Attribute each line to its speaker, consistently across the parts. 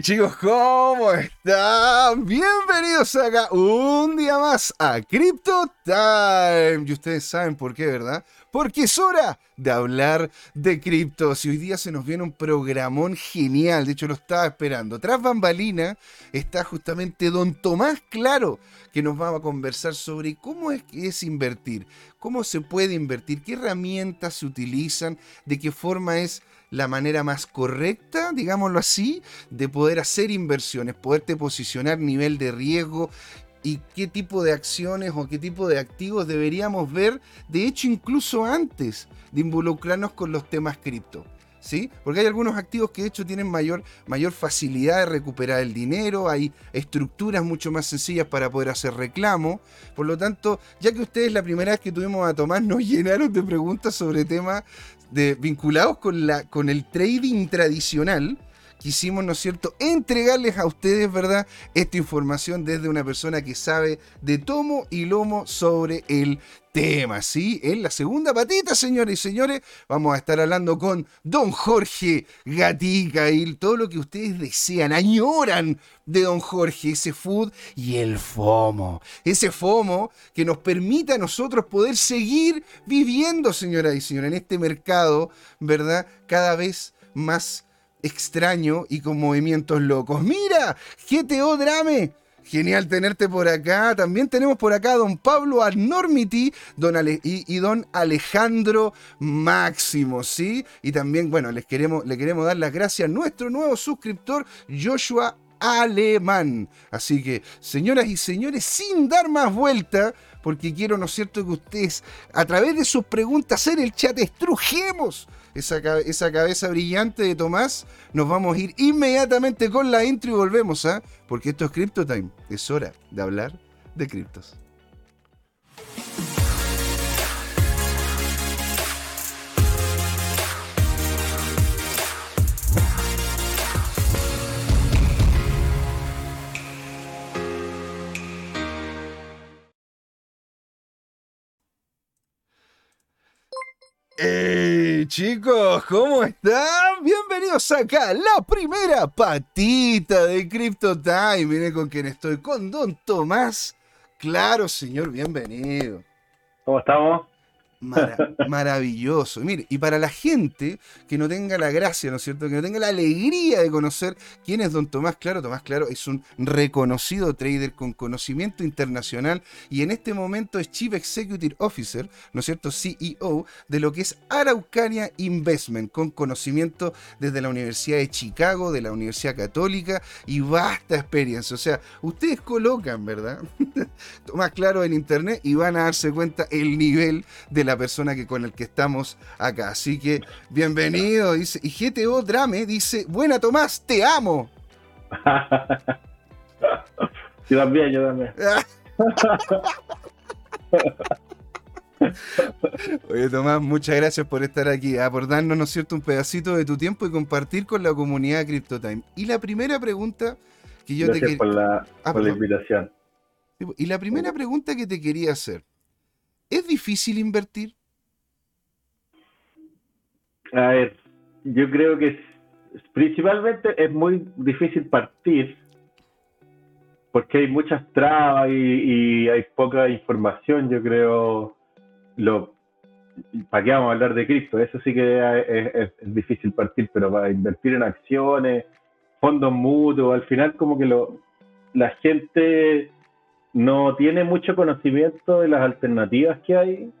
Speaker 1: Chicos, ¿cómo están? Bienvenidos acá un día más a Crypto Time. Y ustedes saben por qué, ¿verdad? Porque es hora de hablar de criptos. Y hoy día se nos viene un programón genial. De hecho, lo estaba esperando. Tras bambalina está justamente Don Tomás Claro, que nos va a conversar sobre cómo es, es invertir, cómo se puede invertir, qué herramientas se utilizan, de qué forma es la manera más correcta, digámoslo así, de poder hacer inversiones, poderte posicionar nivel de riesgo y qué tipo de acciones o qué tipo de activos deberíamos ver, de hecho incluso antes de involucrarnos con los temas cripto. ¿Sí? Porque hay algunos activos que de hecho tienen mayor, mayor facilidad de recuperar el dinero, hay estructuras mucho más sencillas para poder hacer reclamo. Por lo tanto, ya que ustedes la primera vez que tuvimos a Tomás nos llenaron de preguntas sobre temas de, vinculados con, la, con el trading tradicional, quisimos, ¿no es cierto?, entregarles a ustedes, ¿verdad?, esta información desde una persona que sabe de tomo y lomo sobre el tema, ¿sí? En la segunda patita, señores y señores, vamos a estar hablando con don Jorge Gatica y todo lo que ustedes desean, añoran de don Jorge, ese food y el FOMO. Ese FOMO que nos permite a nosotros poder seguir viviendo, señoras y señores, en este mercado, ¿verdad? Cada vez más extraño y con movimientos locos. Mira, GTO Drame. Genial tenerte por acá. También tenemos por acá a don Pablo Anormity don y, don Alejandro Máximo, ¿sí? Y también, bueno, les queremos, le queremos dar las gracias a nuestro nuevo suscriptor, Joshua Alemán. Así que, señoras y señores, sin dar más vuelta, porque quiero, ¿no es cierto?, que ustedes, a través de sus preguntas en el chat, estrujemos esa, esa cabeza brillante de Tomás, nos vamos a ir inmediatamente con la intro y volvemos, ¿ah? Porque esto es Crypto Time. Es hora de hablar de criptos. ¡Hey chicos! ¿Cómo están? Bienvenidos acá, la primera patita de Crypto Time. Miren con quien estoy, con Don Tomás. Claro, señor, bienvenido.
Speaker 2: ¿Cómo estamos?
Speaker 1: maravilloso. Mire, y para la gente que no tenga la gracia, ¿no es cierto? Que no tenga la alegría de conocer quién es don Tomás Claro, Tomás Claro es un reconocido trader con conocimiento internacional y en este momento es Chief Executive Officer, ¿no es cierto? CEO de lo que es Araucania Investment, con conocimiento desde la Universidad de Chicago, de la Universidad Católica y vasta experiencia. O sea, ustedes colocan, ¿verdad? Tomás Claro en internet y van a darse cuenta el nivel de la persona que con el que estamos acá. Así que bienvenido. Dice, y GTO Drame dice, buena Tomás, te amo.
Speaker 2: yo también, yo también.
Speaker 1: Oye Tomás, muchas gracias por estar aquí, a por darnos, ¿no es cierto?, un pedacito de tu tiempo y compartir con la comunidad CryptoTime. Y la primera pregunta que yo
Speaker 2: te quería... por la, ah, por la invitación.
Speaker 1: Y la primera pregunta que te quería hacer, ¿Es difícil invertir?
Speaker 2: A ver, yo creo que principalmente es muy difícil partir porque hay muchas trabas y, hay poca información, yo creo. Lo, ¿Para qué vamos a hablar de cripto? Eso sí que es, difícil partir, pero para invertir en acciones, fondos mutuos, al final como que lo, la gente no tiene mucho conocimiento de las alternativas que hay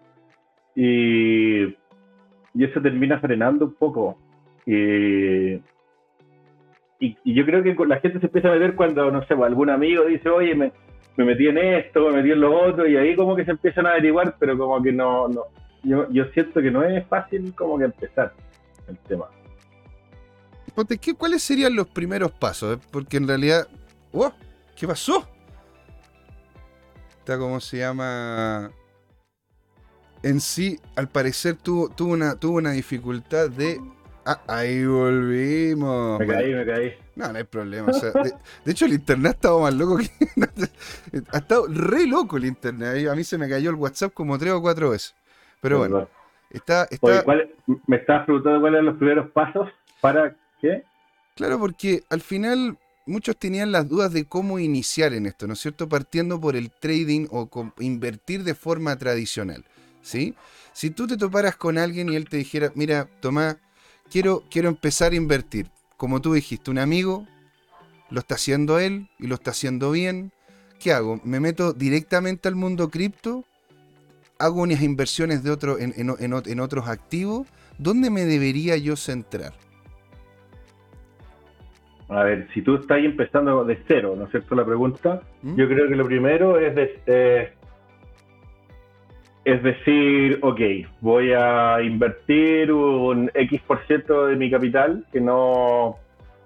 Speaker 2: y, y eso termina frenando un poco. Y, y, yo creo que la gente se empieza a meter cuando, no sé, pues, algún amigo dice, oye, me, me metí en esto, me metí en lo otro, y ahí como que se empiezan a averiguar, pero como que no, no yo, yo siento que no es fácil como que empezar el tema.
Speaker 1: ¿qué, ¿cuáles serían los primeros pasos? Porque en realidad, oh, ¿qué pasó? ¿Cómo se llama? En sí, al parecer tuvo, tuvo, una, tuvo una dificultad de... Ah, ahí volvimos.
Speaker 2: Me caí, me caí.
Speaker 1: No, no hay problema. de, hecho, el internet ha estado más loco que. ha estado re loco el internet. A mí se me cayó el WhatsApp como tres o cuatro veces. Pero bueno. Está, está...
Speaker 2: ¿Me estás preguntando cuáles son los primeros pasos para qué?
Speaker 1: Claro, porque al final muchos tenían las dudas de cómo iniciar en esto, ¿no es cierto? Partiendo por el trading o invertir de forma tradicional, ¿sí? Si tú te toparas con alguien y él te dijera, mira, Tomás, quiero, quiero empezar a invertir, como tú dijiste, un amigo lo está haciendo él y lo está haciendo bien, ¿qué hago? ¿Me meto directamente al mundo cripto? ¿Hago unas inversiones de otro, en, en otros activos? ¿Dónde me debería yo centrar?
Speaker 2: A ver, si tú estás empezando de cero, ¿no es cierto la pregunta? ¿Mm? Yo creo que lo primero es, eh, es decir, ok, voy a invertir un X por ciento de mi capital que no,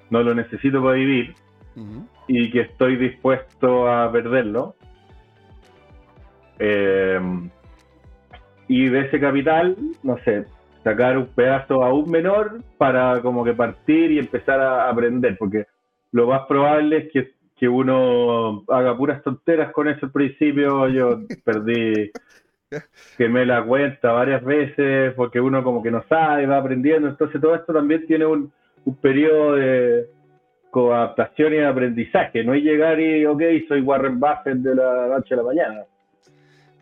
Speaker 2: no lo necesito para vivir y que estoy dispuesto a perderlo. Eh, y de ese capital, no sé, sacar un pedazo aún menor para como que partir y empezar a aprender, porque lo más probable es que, que uno haga puras tonteras con eso al principio. Yo perdí, quemé la cuenta varias veces porque uno como que no sabe, va aprendiendo. Entonces todo esto también tiene un, un periodo de coadaptación y aprendizaje. No es llegar y, ok, soy Warren Buffett de la noche a la mañana.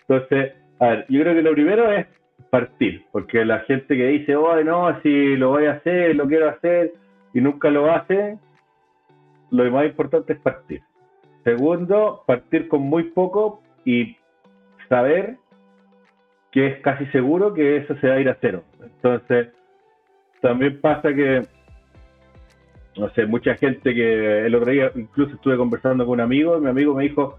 Speaker 2: Entonces, a ver, yo creo que lo primero es partir, porque la gente que dice, oh, no, si lo voy a hacer, lo quiero hacer, y nunca lo hace, lo más importante es partir. Segundo, partir con muy poco y saber que es casi seguro que eso se va a ir a cero. Entonces, también pasa que, no sé, mucha gente que el otro día incluso estuve conversando con un amigo, y mi amigo me dijo,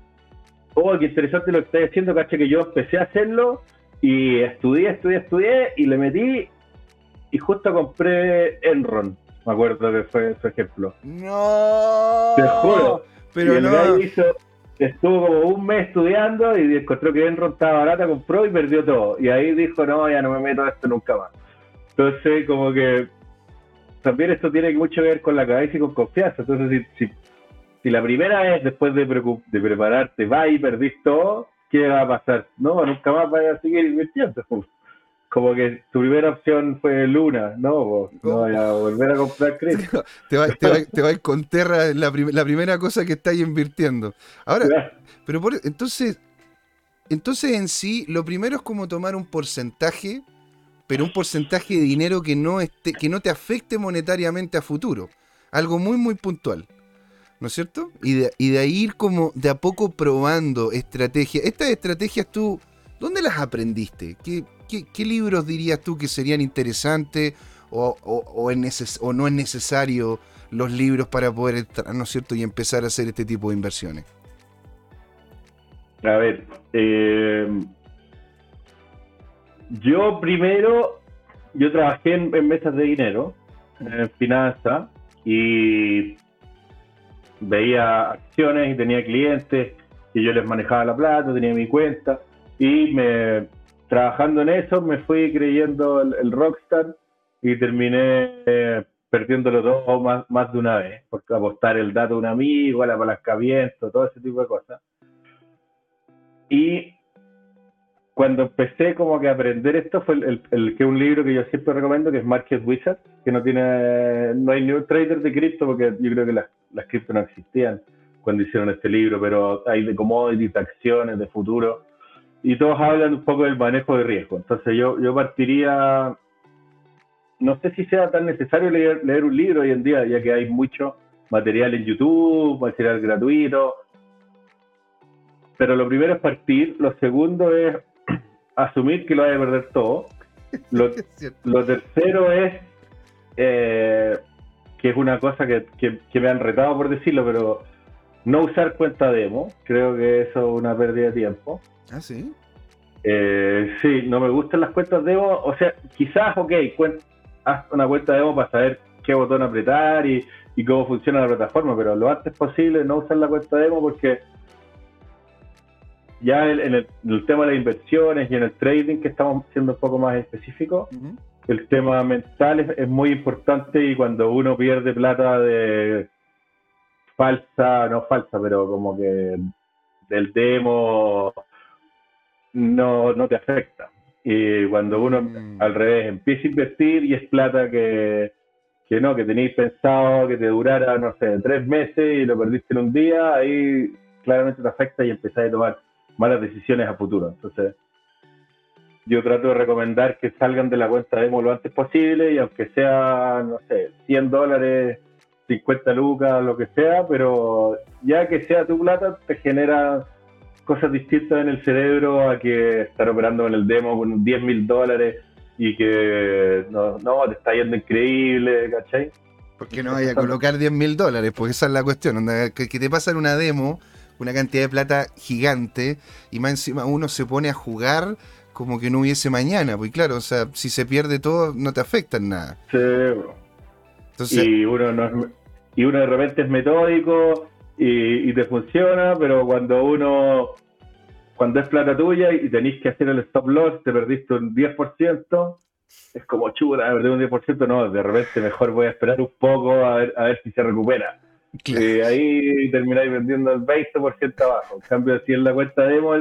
Speaker 2: oh, qué interesante lo que estás haciendo, caché que yo empecé a hacerlo y estudié, estudié, estudié y le metí y justo compré Enron. Me acuerdo que fue su ejemplo.
Speaker 1: No.
Speaker 2: Te juro.
Speaker 1: Pero
Speaker 2: el no. hizo, estuvo como un mes estudiando y encontró que Enron estaba barata, compró y perdió todo. Y ahí dijo, no, ya no me meto a esto nunca más. Entonces, como que también esto tiene mucho que ver con la cabeza y con confianza. Entonces, si, si, si la primera vez después de, de prepararte va y perdís todo, ¿qué va a pasar? No, nunca más vaya a seguir invirtiendo. Como que tu primera opción fue Luna, no, no vaya a volver a comprar crédito.
Speaker 1: Te va, te va, con Terra la, la primera cosa que estáis invirtiendo. Ahora, pero por, entonces, entonces en sí, lo primero es como tomar un porcentaje, pero un porcentaje de dinero que no, esté, que no te afecte monetariamente a futuro. Algo muy, muy puntual. ¿No es cierto? Y de, y de ahí ir como de a poco probando estrategias. Estas estrategias tú, ¿dónde las aprendiste? ¿Qué, qué, libros dirías tú que serían interesantes o, o, o no es necesario los libros para poder entrar, ¿no es cierto? Y empezar a hacer este tipo de inversiones.
Speaker 2: A ver, eh, yo primero, yo trabajé en, en mesas de dinero, en finanzas, y veía acciones y tenía clientes y yo les manejaba la plata, tenía mi cuenta y me trabajando en eso me fui creyendo el, rockstar y terminé eh, perdiéndolo todo más, más de una vez, porque apostar el dato de un amigo, el apalancamiento, todo ese tipo de cosas. Y cuando empecé como que a aprender esto fue el, el, que un libro que yo siempre recomiendo, que es Market Wizard, que no tiene, no hay un trader de cripto, porque yo creo que las las cripto no existían cuando hicieron este libro, pero hay de commodities, de acciones, de futuro, y todos hablan un poco del manejo de riesgo. Entonces yo, yo partiría, no sé si sea tan necesario leer, leer un libro hoy en día, ya que hay mucho material en YouTube, material gratuito, pero lo primero es partir, lo segundo es asumir que lo hay a perder todo, lo, lo tercero es eh, que es una cosa que, que, me han retado por decirlo, pero no usar cuenta demo, creo que eso es una pérdida de tiempo.
Speaker 1: Ah, sí.
Speaker 2: Eh, sí, no me gustan las cuentas demo, o sea, quizás, ok, haz una cuenta demo para saber qué botón apretar y, y cómo funciona la plataforma, pero lo antes posible no usar la cuenta demo porque ya en, el, tema de las inversiones y en el trading, que estamos siendo un poco más específicos, el tema mental es, muy importante y cuando uno pierde plata de falsa, no falsa, pero como que del demo no, no te afecta. Y cuando uno mm. al revés empieza a invertir y es plata que que no, que tenéis pensado que te durara, no sé, tres meses y lo perdiste en un día, ahí claramente te afecta y empezáis a tomar malas decisiones a futuro. Entonces, yo trato de recomendar que salgan de la cuenta demo lo antes posible y aunque sea, no sé, 100 dólares, 50 lucas, lo que sea, pero ya que sea tu plata, te genera cosas distintas en el cerebro a que estar operando en el demo con 10 mil dólares y que no, no, te está yendo increíble, ¿cachai?
Speaker 1: ¿Por qué no vaya a colocar 10 mil dólares? Porque esa es la cuestión, que, te pasan una demo, una cantidad de plata gigante, y más encima uno se pone a jugar como que no hubiese mañana, pues claro, o sea, si se pierde todo, no te afecta en nada.
Speaker 2: Sí, Entonces, y uno no y uno de repente es metódico y, y te funciona, pero cuando uno cuando es plata tuya y tenéis que hacer el stop loss, te perdiste un 10%, es como chura, perder un 10%, no, de repente mejor voy a esperar un poco a ver, a ver si se recupera. Y ahí termináis vendiendo el 20% abajo. En cambio, si en la cuenta demo,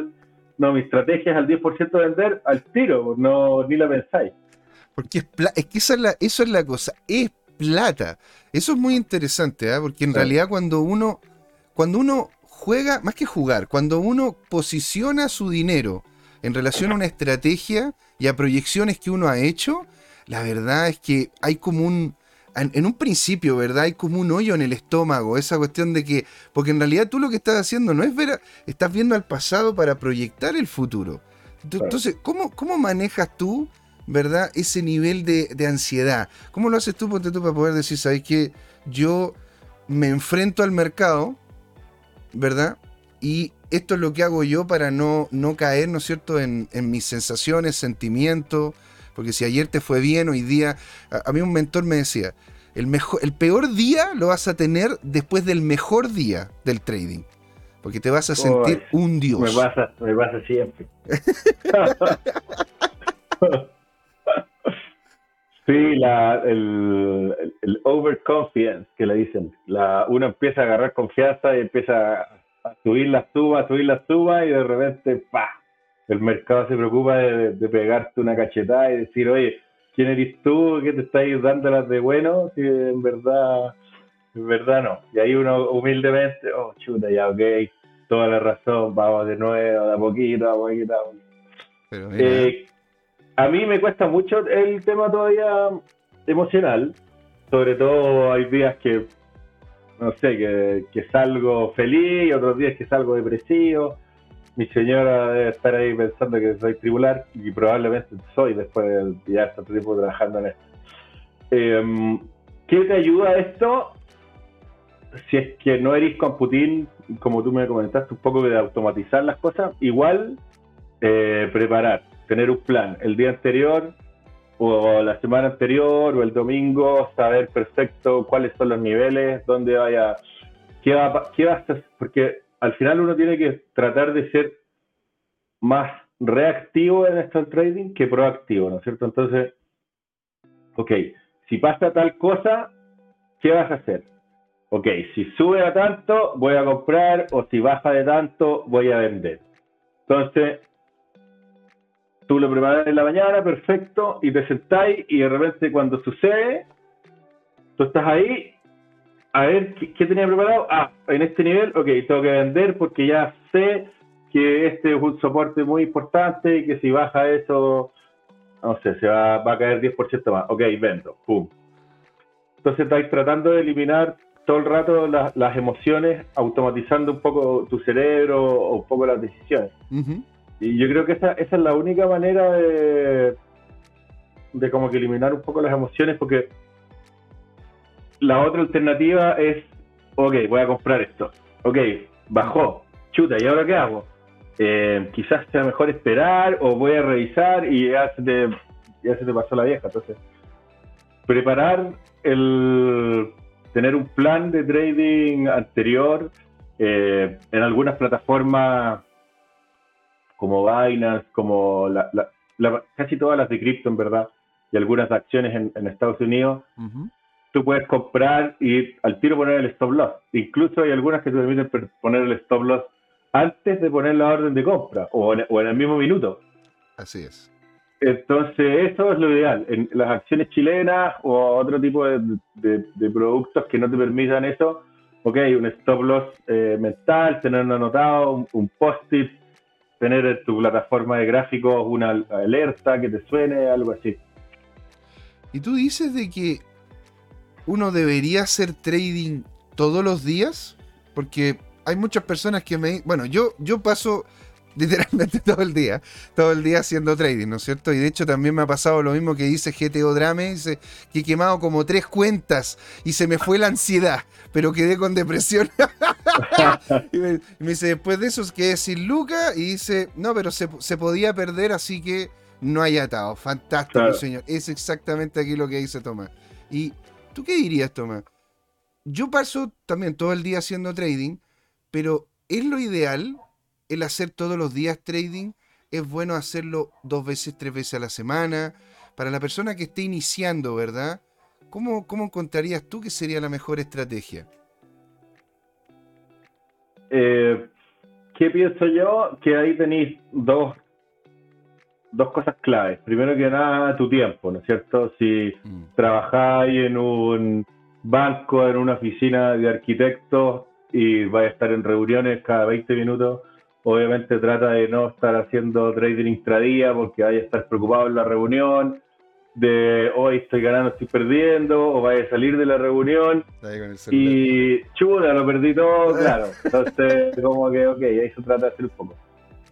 Speaker 2: no, mi estrategia es al 10% de vender al tiro, no, ni la pensáis.
Speaker 1: Porque es, es que esa es la, eso es la cosa, es plata. Eso es muy interesante, ¿eh? porque en realidad cuando uno, cuando uno juega, más que jugar, cuando uno posiciona su dinero en relación a una estrategia y a proyecciones que uno ha hecho, la verdad es que hay como un, en un principio, ¿verdad? Hay como un hoyo en el estómago, esa cuestión de que, porque en realidad tú lo que estás haciendo no es ver, estás viendo al pasado para proyectar el futuro. Entonces, ¿cómo, cómo manejas tú, ¿verdad? Ese nivel de, de ansiedad. ¿Cómo lo haces tú, ponte tú, para poder decir, sabes que yo me enfrento al mercado, ¿verdad? Y esto es lo que hago yo para no, no caer, ¿no es cierto?, en, mis sensaciones, sentimientos, porque si ayer te fue bien, hoy día, a, mí un mentor me decía, el, mejor, el peor día lo vas a tener después del mejor día del trading, porque te vas a sentir un dios.
Speaker 2: Me pasa, me pasa siempre. Sí, la, el, el, overconfidence que le dicen. La, uno empieza a agarrar confianza y empieza a subir las tubas, subir las tubas y de repente, ¡pa! El mercado se preocupa de, pegarte una cachetada y decir, oye, ¿quién eres tú? ¿Qué te estáis dando las de bueno? Si en verdad, en verdad no. Y ahí uno humildemente, oh, chuta, ya, ok, toda la razón, vamos de nuevo, de a poquito, a poquito. Pero eh, a mí me cuesta mucho el tema todavía emocional. Sobre todo hay días que, no sé, que, salgo feliz otros días que salgo depresivo. Mi señora debe estar ahí pensando que soy tribular y probablemente soy después de ya tanto tiempo trabajando en esto. Em, ¿Qué te ayuda esto? Si es que no eres con Putin, como tú me comentaste, un poco de automatizar las cosas, igual eh, preparar tener un plan el día anterior o la semana anterior o el domingo, saber perfecto cuáles son los niveles, dónde vaya, qué va, qué va a hacer, porque al final uno tiene que tratar de ser más reactivo en esto del trading que proactivo, ¿no es cierto? Entonces, ok, si pasa tal cosa, ¿qué vas a hacer? Ok, si sube a tanto, voy a comprar, o si baja de tanto, voy a vender. Entonces, tú lo preparas en la mañana, perfecto, y te sentáis y de repente cuando sucede, tú estás ahí, a ver, ¿qué, tenía preparado? Ah, en este nivel, ok, tengo que vender porque ya sé que este es un soporte muy importante y que si baja eso, no sé, se va, a caer 10% más. Ok, vendo, pum. Entonces estáis tratando de eliminar todo el rato las emociones, automatizando un poco tu cerebro o un poco las decisiones. Y yo creo que esa, esa es la única manera de, de como que eliminar un poco las emociones, porque la otra alternativa es, ok, voy a comprar esto. Ok, bajó, chuta, ¿y ahora qué hago? Eh, quizás sea mejor esperar o voy a revisar y ya se te, ya se pasó la vieja. Entonces, preparar el tener un plan de trading anterior eh, en algunas plataformas como Binance, como casi todas las de cripto en verdad, y algunas acciones en, Estados Unidos, tú puedes comprar y al tiro poner el stop loss. Incluso hay algunas que te permiten poner el stop loss antes de poner la orden de compra o en, el mismo minuto.
Speaker 1: Así es.
Speaker 2: Entonces, eso es lo ideal. En las acciones chilenas o otro tipo de, productos que no te permitan eso, ok, un stop loss eh, mental, tenerlo anotado, un, post-it, tener en tu plataforma de gráficos una alerta que te suene, algo así.
Speaker 1: Y tú dices de que uno debería hacer trading todos los días, porque hay muchas personas que me... Bueno, yo, yo paso literalmente todo el día, todo el día haciendo trading, ¿no es cierto? Y de hecho también me ha pasado lo mismo que dice GTO Drame, dice que he quemado como tres cuentas y se me fue la ansiedad, pero quedé con depresión. y, me, dice, después de eso quedé sin Luca y dice, no, pero se, podía perder, así que no hay atado. Fantástico, señor. Es exactamente aquí lo que dice Tomás. ¿Y tú qué dirías, Tomás? Yo paso también todo el día haciendo trading, pero ¿es lo ideal el hacer todos los días trading, es bueno hacerlo dos veces, tres veces a la semana. Para la persona que esté iniciando, ¿verdad? ¿Cómo, cómo encontrarías tú que sería la mejor estrategia?
Speaker 2: Eh, ¿Qué pienso yo? Que ahí tenéis dos, dos cosas claves. Primero que nada, tu tiempo, ¿no es cierto? Si mm. trabajáis en un banco, en una oficina de arquitectos y vais a estar en reuniones cada 20 minutos, Obviamente trata de no estar haciendo trading intradía porque vaya a estar preocupado en la reunión, de hoy estoy ganando, estoy perdiendo, o vaya a salir de la reunión y chuda, lo perdí todo, claro. Entonces, como que, ok, ahí se trata de hacer un poco.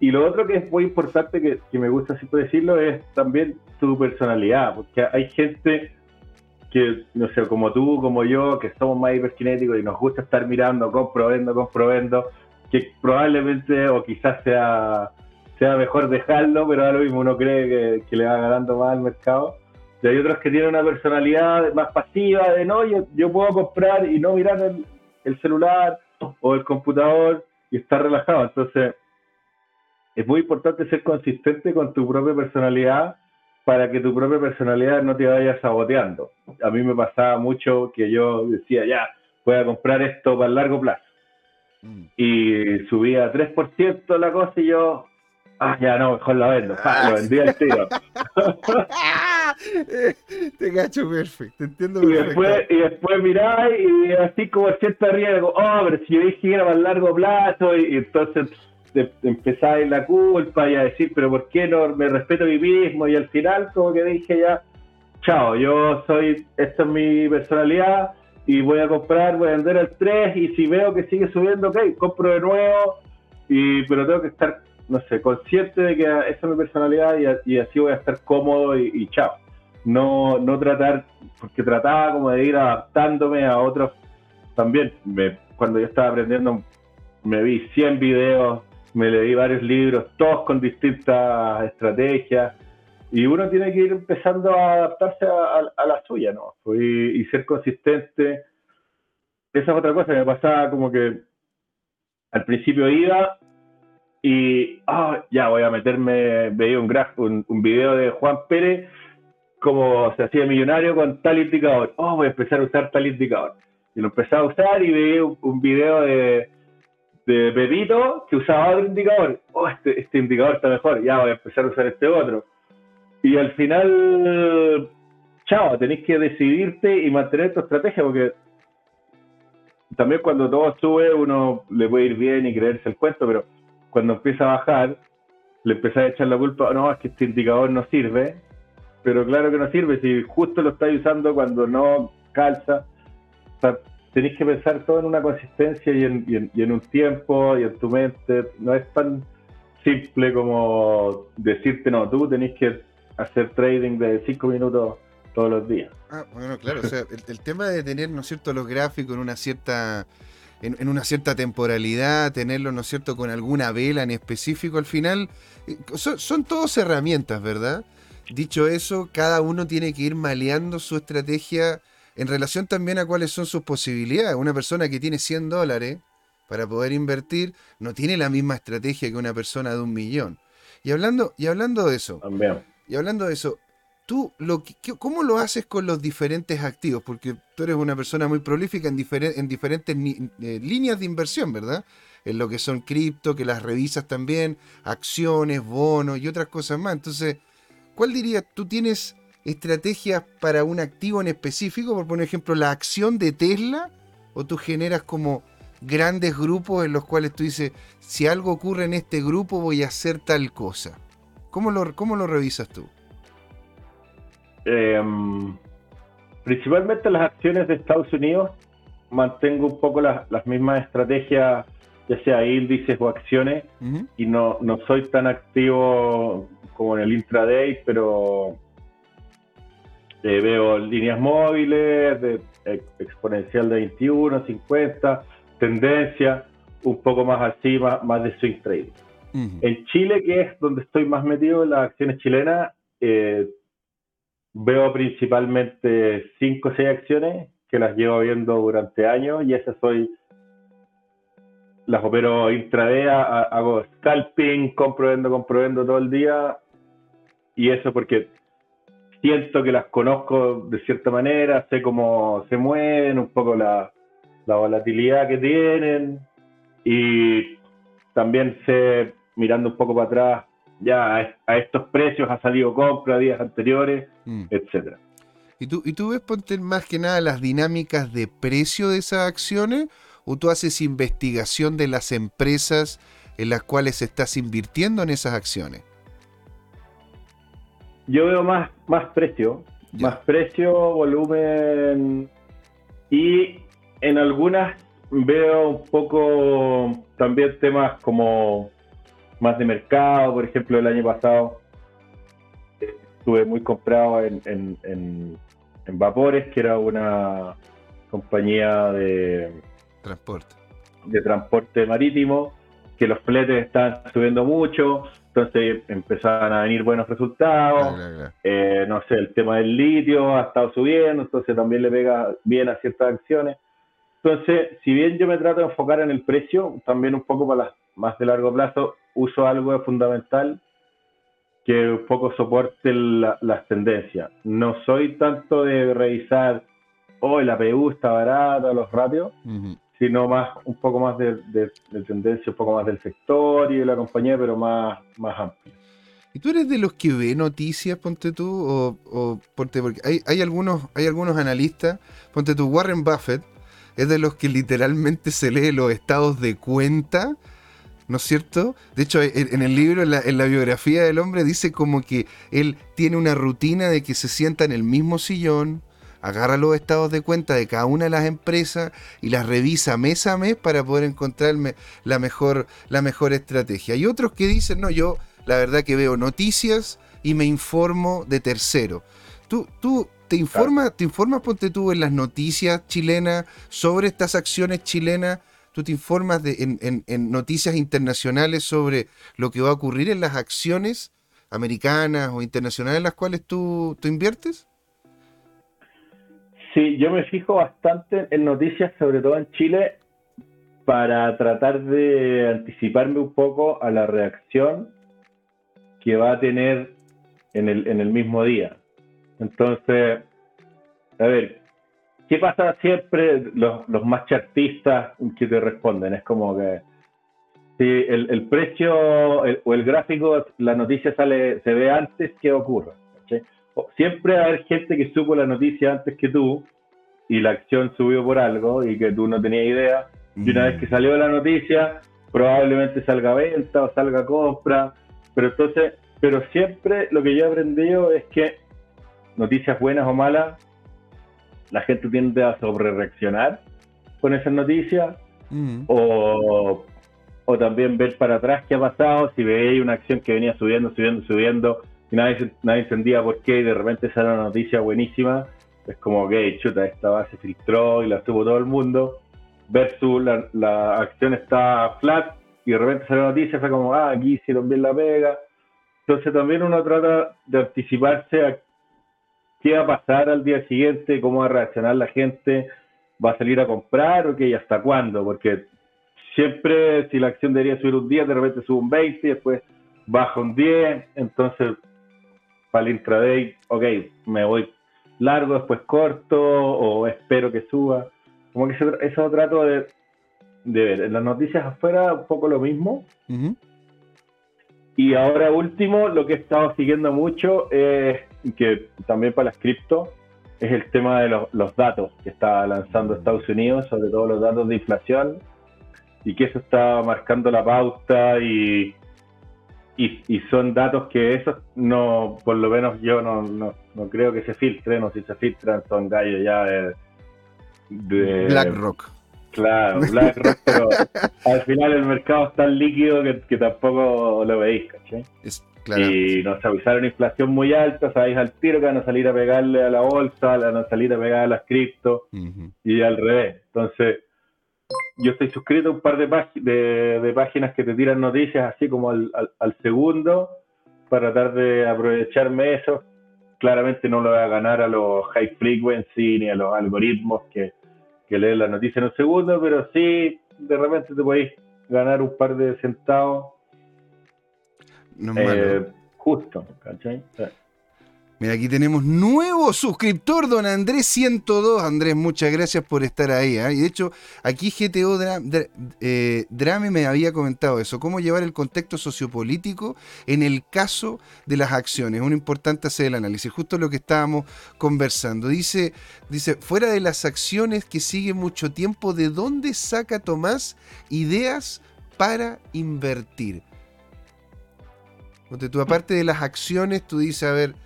Speaker 2: Y lo otro que es muy importante, que, que me gusta así decirlo, es también tu personalidad, porque hay gente que, no sé, como tú, como yo, que somos más hiperkinéticos y nos gusta estar mirando, comprobando, comprobando, que probablemente o quizás sea, sea mejor dejarlo, pero ahora mismo uno cree que, le va ganando más al mercado. Y hay otros que tienen una personalidad más pasiva, de no, yo, puedo comprar y no mirar el, el celular o el computador y estar relajado. Entonces, es muy importante ser consistente con tu propia personalidad para que tu propia personalidad no te vaya saboteando. A mí me pasaba mucho que yo decía, ya, voy a comprar esto para el largo plazo. Mm. Y subía 3% la cosa y yo, ah, ya no, mejor la vendo. lo vendía al tiro.
Speaker 1: te cacho perfecto, entiendo
Speaker 2: y Después, y después miráis y así como cierto riesgo, oh, pero si yo dije que era más largo plazo, y, entonces empezáis la culpa y a decir, pero ¿por qué no me respeto a mí mismo? Y al final como que dije ya, chao, yo soy, esta es mi personalidad, y voy a comprar, voy a vender el 3 y si veo que sigue subiendo, ok, compro de nuevo, y, pero tengo que estar, no sé, consciente de que esa es mi personalidad y, así voy a estar cómodo y, chao. No, no tratar, porque trataba como de ir adaptándome a otros también. Me, cuando yo estaba aprendiendo, me vi 100 videos, me leí varios libros, todos con distintas estrategias y uno tiene que ir empezando a adaptarse a, la suya, ¿no? Y, ser consistente. Esa es otra cosa que me pasaba como que al principio iba y ah, ya voy a meterme, veía un, graf, un, video de Juan Pérez como se hacía millonario con tal indicador. Oh, voy a empezar a usar tal indicador. Y lo empecé a usar y veía un, video de, de Pepito que usaba otro indicador. Oh, este, este indicador está mejor, ya voy a empezar a usar este otro. Y al final, chao, tenéis que decidirte y mantener tu estrategia porque también cuando todo sube uno le puede ir bien y creerse el cuento, pero cuando empieza a bajar, le empieza a echar la culpa, no, es que este indicador no sirve, pero claro que no sirve, si justo lo estáis usando cuando no calza, tenéis que pensar todo en una consistencia y en, y en un tiempo y en tu mente, no es tan simple como decirte, no, tú tenés que hacer trading de 5 minutos todos los días.
Speaker 1: Ah, bueno, claro, o sea, el, tema de tener, ¿no es cierto?, los gráficos en una cierta en, una cierta temporalidad, tenerlo, ¿no es cierto?, con alguna vela en específico, al final, eh, son, son todas herramientas, ¿verdad? Dicho eso, cada uno tiene que ir maleando su estrategia en relación también a cuáles son sus posibilidades. Una persona que tiene 100 dólares para poder invertir no tiene la misma estrategia que una persona de un millón. Y hablando, y hablando de eso,
Speaker 2: también
Speaker 1: y hablando de eso, ¿tú lo cómo lo haces con los diferentes activos? Porque tú eres una persona muy prolífica en, en diferentes eh, líneas de inversión, ¿verdad? En lo que son cripto, que las revisas también, acciones, bonos y otras cosas más. Entonces, ¿cuál dirías? ¿Tú tienes estrategias para un activo en específico? Por poner ejemplo, la acción de Tesla, o tú generas como grandes grupos en los cuales tú dices, si algo ocurre en este grupo voy a hacer tal cosa. ¿Cómo lo, cómo lo revisas tú?
Speaker 2: Em, principalmente las acciones de Estados Unidos mantengo un poco las, mismas estrategias, ya sea índices o acciones, y no, no soy tan activo como en el intraday, pero eh, veo líneas móviles, de, exponencial de 21, 50, tendencia, un poco más así, más, de swing trading. En Chile, que es donde estoy más metido en las acciones chilenas, eh, veo principalmente 5 o 6 acciones que las llevo viendo durante años y esas soy las opero intraday, hago scalping, compro, vendo, compro, vendo todo el día y eso porque siento que las conozco de cierta manera, sé cómo se mueven, un poco la, la volatilidad que tienen y también sé, mirando un poco para atrás, ya a, estos precios ha salido compra días anteriores, mm. etcétera.
Speaker 1: ¿Y tú, ¿Y tú ves, ponte más que nada las dinámicas de precio de esas acciones o tú haces investigación de las empresas en las cuales estás invirtiendo en esas acciones?
Speaker 2: Yo veo más, más precio, más precio, volumen y en algunas veo un poco también temas como más de mercado, por ejemplo el año pasado estuve muy comprado en, en, Vapores, que era una compañía de
Speaker 1: transporte.
Speaker 2: de transporte marítimo, que los fletes estaban subiendo mucho, entonces empezaban a venir buenos resultados. Eh, no sé, el tema del litio ha estado subiendo, entonces también le pega bien a ciertas acciones. Entonces, si bien yo me trato de enfocar en el precio, también un poco para las más de largo plazo, uso algo de fundamental que un poco soporte las tendencias. No soy tanto de revisar, oh, la PU está barata, los ratios, sino más un poco más de, tendencia, un poco más del sector y de la compañía, pero más, más amplio.
Speaker 1: ¿Y tú eres de los que ve noticias, ponte tú? O, o ponte, porque hay, hay, algunos, hay algunos analistas, ponte tú, Warren Buffett, es de los que literalmente se lee los estados de cuenta ¿no es cierto? De hecho, en el libro, en la, biografía del hombre, dice como que él tiene una rutina de que se sienta en el mismo sillón, agarra los estados de cuenta de cada una de las empresas y las revisa mes a mes para poder encontrarme la mejor, la mejor estrategia. Hay otros que dicen, no, yo la verdad que veo noticias y me informo de tercero. Tú, tú te informas, te informas, ponte tú en las noticias chilenas sobre estas acciones chilenas tú te informas de, en, noticias internacionales sobre lo que va a ocurrir en las acciones americanas o internacionales en las cuales tú, tú inviertes?
Speaker 2: Sí, yo me fijo bastante en noticias, sobre todo en Chile, para tratar de anticiparme un poco a la reacción que va a tener en el, en el mismo día. Entonces, a ver, ¿Qué pasa siempre los, más chartistas que te responden? Es como que si el, precio o el gráfico, la noticia sale, se ve antes que ocurra. Siempre va a haber gente que supo la noticia antes que tú y la acción subió por algo y que tú no tenías idea. Y una vez que salió la noticia, probablemente salga venta o salga compra. Pero entonces, pero siempre lo que yo he aprendido es que noticias buenas o malas la gente tiende a sobre reaccionar con esas noticias mm. o, también ver para atrás qué ha pasado, si veis una acción que venía subiendo, subiendo, subiendo y nadie, nadie entendía por qué y de repente sale una noticia buenísima, es como, que chuta, esta base filtró y la tuvo todo el mundo, versus la, la acción está flat y de repente sale una noticia, fue como, ah, aquí hicieron bien la pega. Entonces también uno trata de anticiparse a qué va a pasar al día siguiente, cómo va a reaccionar la gente, va a salir a comprar, ok, hasta cuándo, porque siempre si la acción debería subir un 10, de repente sube un 20, después baja un 10, entonces para el intraday, ok, me voy largo, después corto, o espero que suba. Como que eso, trato de, ver. En las noticias afuera un poco lo mismo, Y ahora último, lo que he estado siguiendo mucho es que también para las cripto es el tema de los, datos que está lanzando Estados Unidos, sobre todo los datos de inflación, y que eso está marcando la pauta y, y, son datos que esos no, por lo menos yo no, no, no, creo que se filtren, o si se filtran son gallos ya de...
Speaker 1: de BlackRock.
Speaker 2: Claro, BlackRock, pero al final el mercado es tan líquido que, tampoco lo veis, ¿cachai? Y nos avisaron inflación muy alta, sabéis al tiro que van a salir a pegarle a la bolsa, van a salir a pegar a las cripto, y al revés. Entonces, yo estoy suscrito a un par de, de, páginas que te tiran noticias así como al, segundo, para tratar de aprovecharme eso. Claramente no lo voy a ganar a los high frequency ni a los algoritmos que, que leen la noticia en un segundo, pero sí, de repente te podéis ganar un par de centavos eh, justo, ¿cachai?
Speaker 1: Mira, aquí tenemos nuevo suscriptor, don Andrés 102. Andrés, muchas gracias por estar ahí. ¿eh? Y de hecho, aquí GTO eh, Drame me había comentado eso, cómo llevar el contexto sociopolítico en el caso de las acciones. Es importante hacer el análisis, justo lo que estábamos conversando. Dice, dice, fuera de las acciones que sigue mucho tiempo, ¿de dónde saca Tomás ideas para invertir? Porque aparte de las acciones, tú dices, a ver,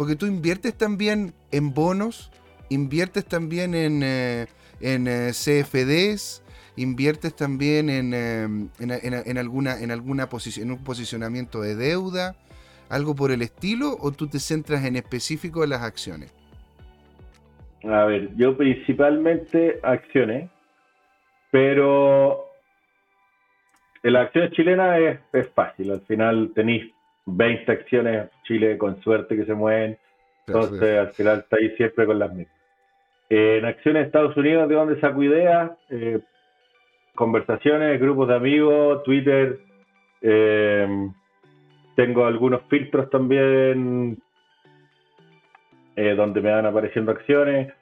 Speaker 1: porque tú inviertes también en bonos, inviertes también en, eh, en eh, CFDs, inviertes también en, eh, en, alguna, en alguna posición, en un posicionamiento de deuda, algo por el estilo, o tú te centras en específico en las acciones.
Speaker 2: A ver, yo principalmente acciones, pero en las acciones chilenas es, es fácil. Al final tenéis 20 acciones Chile con suerte que se mueven. Entonces, al final está ahí siempre con las mismas. en acciones de Estados Unidos, ¿de dónde saco ideas? Eh, conversaciones, grupos de amigos, Twitter. Eh, tengo algunos filtros también eh, donde me van apareciendo acciones.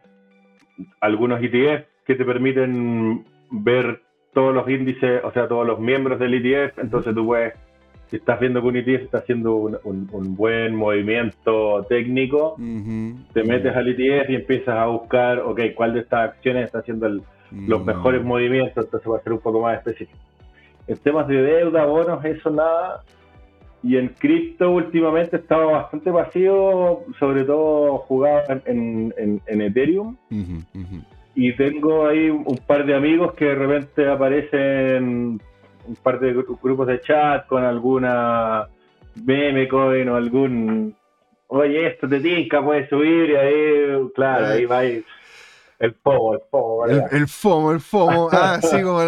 Speaker 2: Algunos ETF que te permiten ver todos los índices, o sea, todos los miembros del ETF. Entonces tú puedes si estás viendo que un ETF está haciendo un, buen movimiento técnico, te metes al ETF y empiezas a buscar, ok, cuál de estas acciones está haciendo los mm. mejores movimientos, entonces va a ser un poco más específico. En temas de deuda, bonos, eso nada. Y en cripto últimamente estaba bastante pasivo, sobre todo jugado en, Ethereum. Y tengo ahí un par de amigos que de repente aparecen un par de grupos de chat con alguna meme coin o algún oye esto te tinca puedes subir y ahí claro ahí va el FOMO, el FOMO,
Speaker 1: ¿verdad? El, FOMO, el FOMO, ah, sí, como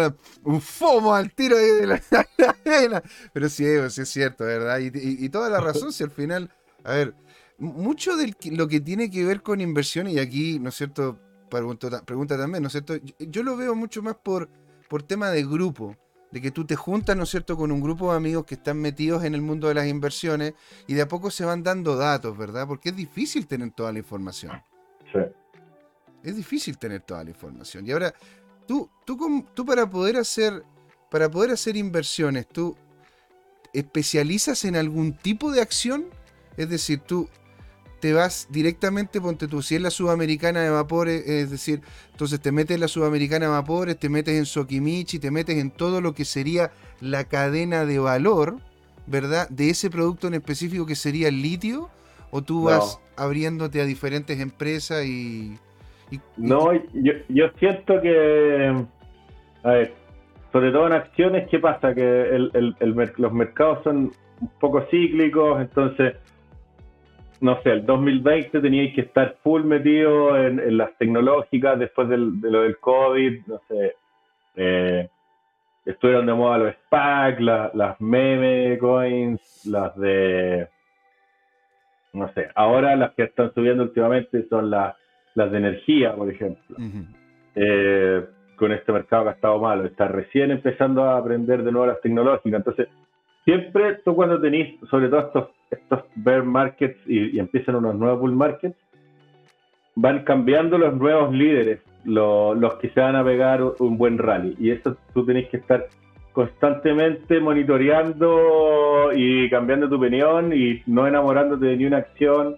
Speaker 1: un FOMO al tiro de la, Pero sí, sí, es cierto, ¿verdad? Y, toda la razón, si al final, a ver, mucho de lo que tiene que ver con inversiones, y aquí, ¿no es cierto? Pregunta, pregunta también, ¿no es cierto? Yo, lo veo mucho más por, por tema de grupo de que tú te juntas, ¿no es cierto?, con un grupo de amigos que están metidos en el mundo de las inversiones y de a poco se van dando datos, ¿verdad? Porque es difícil tener toda la información. Sí. Es difícil tener toda la información. Y ahora, tú, tú, tú para poder hacer, para poder hacer inversiones, tú especializas en algún tipo de acción, es decir, tú te vas directamente, ponte tú, si es la sudamericana de vapores, es decir, entonces te metes en la sudamericana de vapores, te metes en Sokimichi, te metes en todo lo que sería la cadena de valor, ¿verdad? De ese producto en específico que sería el litio, o tú vas abriéndote a diferentes empresas y...
Speaker 2: no, yo, yo siento que, a ver, sobre todo en acciones, ¿qué pasa? Que los mercados son un poco cíclicos, entonces no sé, el 2020 teníais que estar full metido en, las tecnológicas después de lo del COVID, no sé. Eh, estuvieron de moda los SPAC, las meme coins, las de. No sé, ahora las que están subiendo últimamente son las, las de energía, por ejemplo. Eh, con este mercado que ha estado malo, está recién empezando a aprender de nuevo las tecnológicas. Entonces, siempre tú cuando tenéis, sobre todo estos, estos bear markets y, empiezan unos nuevos bull markets, van cambiando los nuevos líderes, los que se van a pegar un buen rally. Y eso tú tenés que estar constantemente monitoreando y cambiando tu opinión y no enamorándote de ni una acción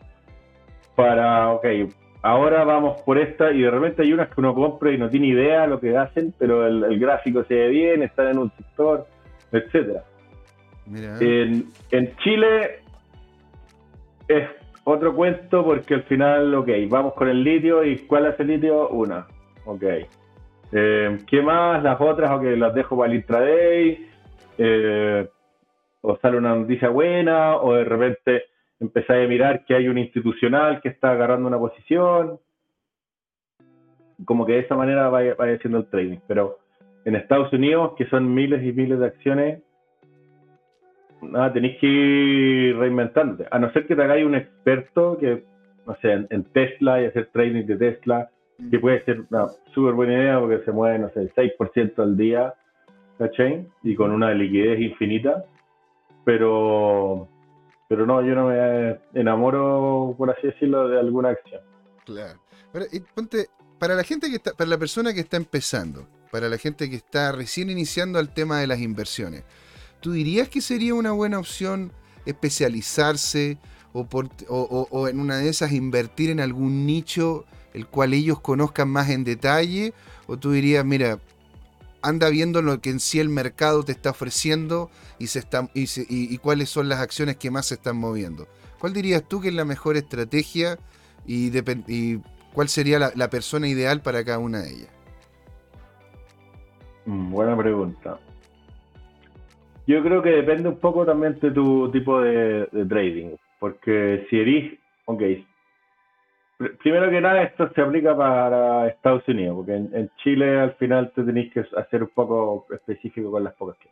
Speaker 2: para, ok, ahora vamos por esta y de repente hay unas que uno compra y no tiene idea lo que hacen, pero el, gráfico se ve bien, están en un sector, etcétera. En, Chile es otro cuento porque al final, ok, vamos con el litio y ¿cuál es el litio? Una, ok. Eh, ¿Qué más? Las otras, ok, las dejo para el intraday. Eh, o sale una noticia buena, o de repente empezáis a mirar que hay un institucional que está agarrando una posición. Como que de esa manera vaya, vaya haciendo el trading. Pero en Estados Unidos, que son miles y miles de acciones, nada, tenéis que ir reinventándote. A no ser que te hagáis un experto que, no sé, en, Tesla y hacer trading de Tesla, que puede ser una súper buena idea porque se mueve, no sé, el 6% al día, ¿cachai? Y con una liquidez infinita. Pero, pero no, yo no me enamoro, por así decirlo, de alguna acción.
Speaker 1: Claro. y ponte, para la gente que está, para la persona que está empezando, para la gente que está recién iniciando el tema de las inversiones, ¿tú dirías que sería una buena opción especializarse o, en una de esas invertir en algún nicho el cual ellos conozcan más en detalle? ¿O tú dirías, mira, anda viendo lo que en sí el mercado te está ofreciendo y, se está, y, cuáles son las acciones que más se están moviendo? ¿Cuál dirías tú que es la mejor estrategia y, cuál sería la, la persona ideal para cada una de ellas?
Speaker 2: Mm, buena pregunta. Yo creo que depende un poco también de tu tipo de, trading, porque si eres, ok, primero que nada esto se aplica para Estados Unidos, porque en, Chile al final te tenéis que hacer un poco específico con las pocas que.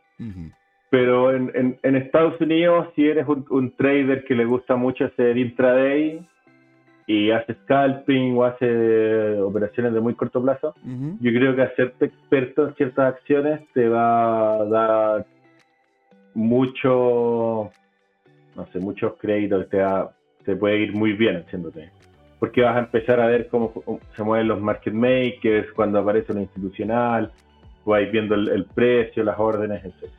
Speaker 2: Pero en, en, Estados Unidos, si eres un, trader que le gusta mucho hacer intraday y hace scalping o hace operaciones de muy corto plazo, yo creo que hacerte experto en ciertas acciones te va a dar mucho, no sé, muchos créditos, te, te puede ir muy bien haciéndote. Porque vas a empezar a ver cómo se mueven los market makers, cuando aparece una institucional, vais viendo el, precio, las órdenes, etc.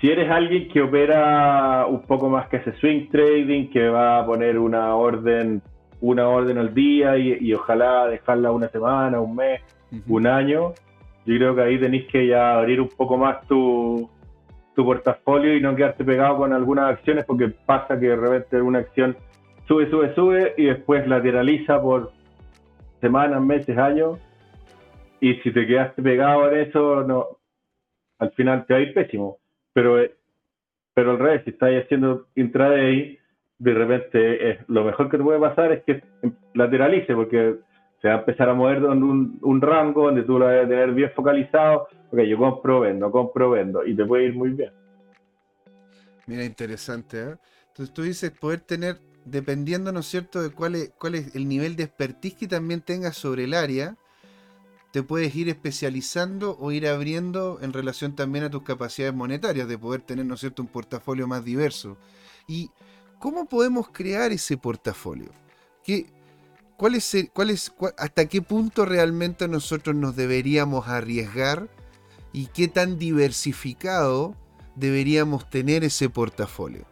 Speaker 2: Si eres alguien que opera un poco más que ese swing trading, que va a poner una orden, una orden al día y, ojalá dejarla una semana, un mes, un año, yo creo que ahí tenéis que ya abrir un poco más tu, tu portafolio y no quedarte pegado con algunas acciones porque pasa que de repente una acción sube, sube, sube y después lateraliza por semanas, meses, años y si te quedaste pegado en eso, no, al final te va a ir pésimo. Pero, pero al revés, si estás haciendo intraday, de repente es, lo mejor que te puede pasar es que lateralice porque se va a empezar a mover en un, un rango donde tú lo a tener bien focalizado ok, yo compro, vendo, compro, vendo, y te puede ir muy bien.
Speaker 1: Mira, interesante, ¿eh? Entonces tú dices poder tener, dependiendo, ¿no es cierto?, de cuál es, cuál es el nivel de expertise que también tengas sobre el área, te puedes ir especializando o ir abriendo en relación también a tus capacidades monetarias, de poder tener, ¿no es cierto?, un portafolio más diverso. ¿Y cómo podemos crear ese portafolio? ¿Qué, cuál es, cuál es, ¿Hasta qué punto realmente nosotros nos deberíamos arriesgar y qué tan diversificado deberíamos tener ese portafolio?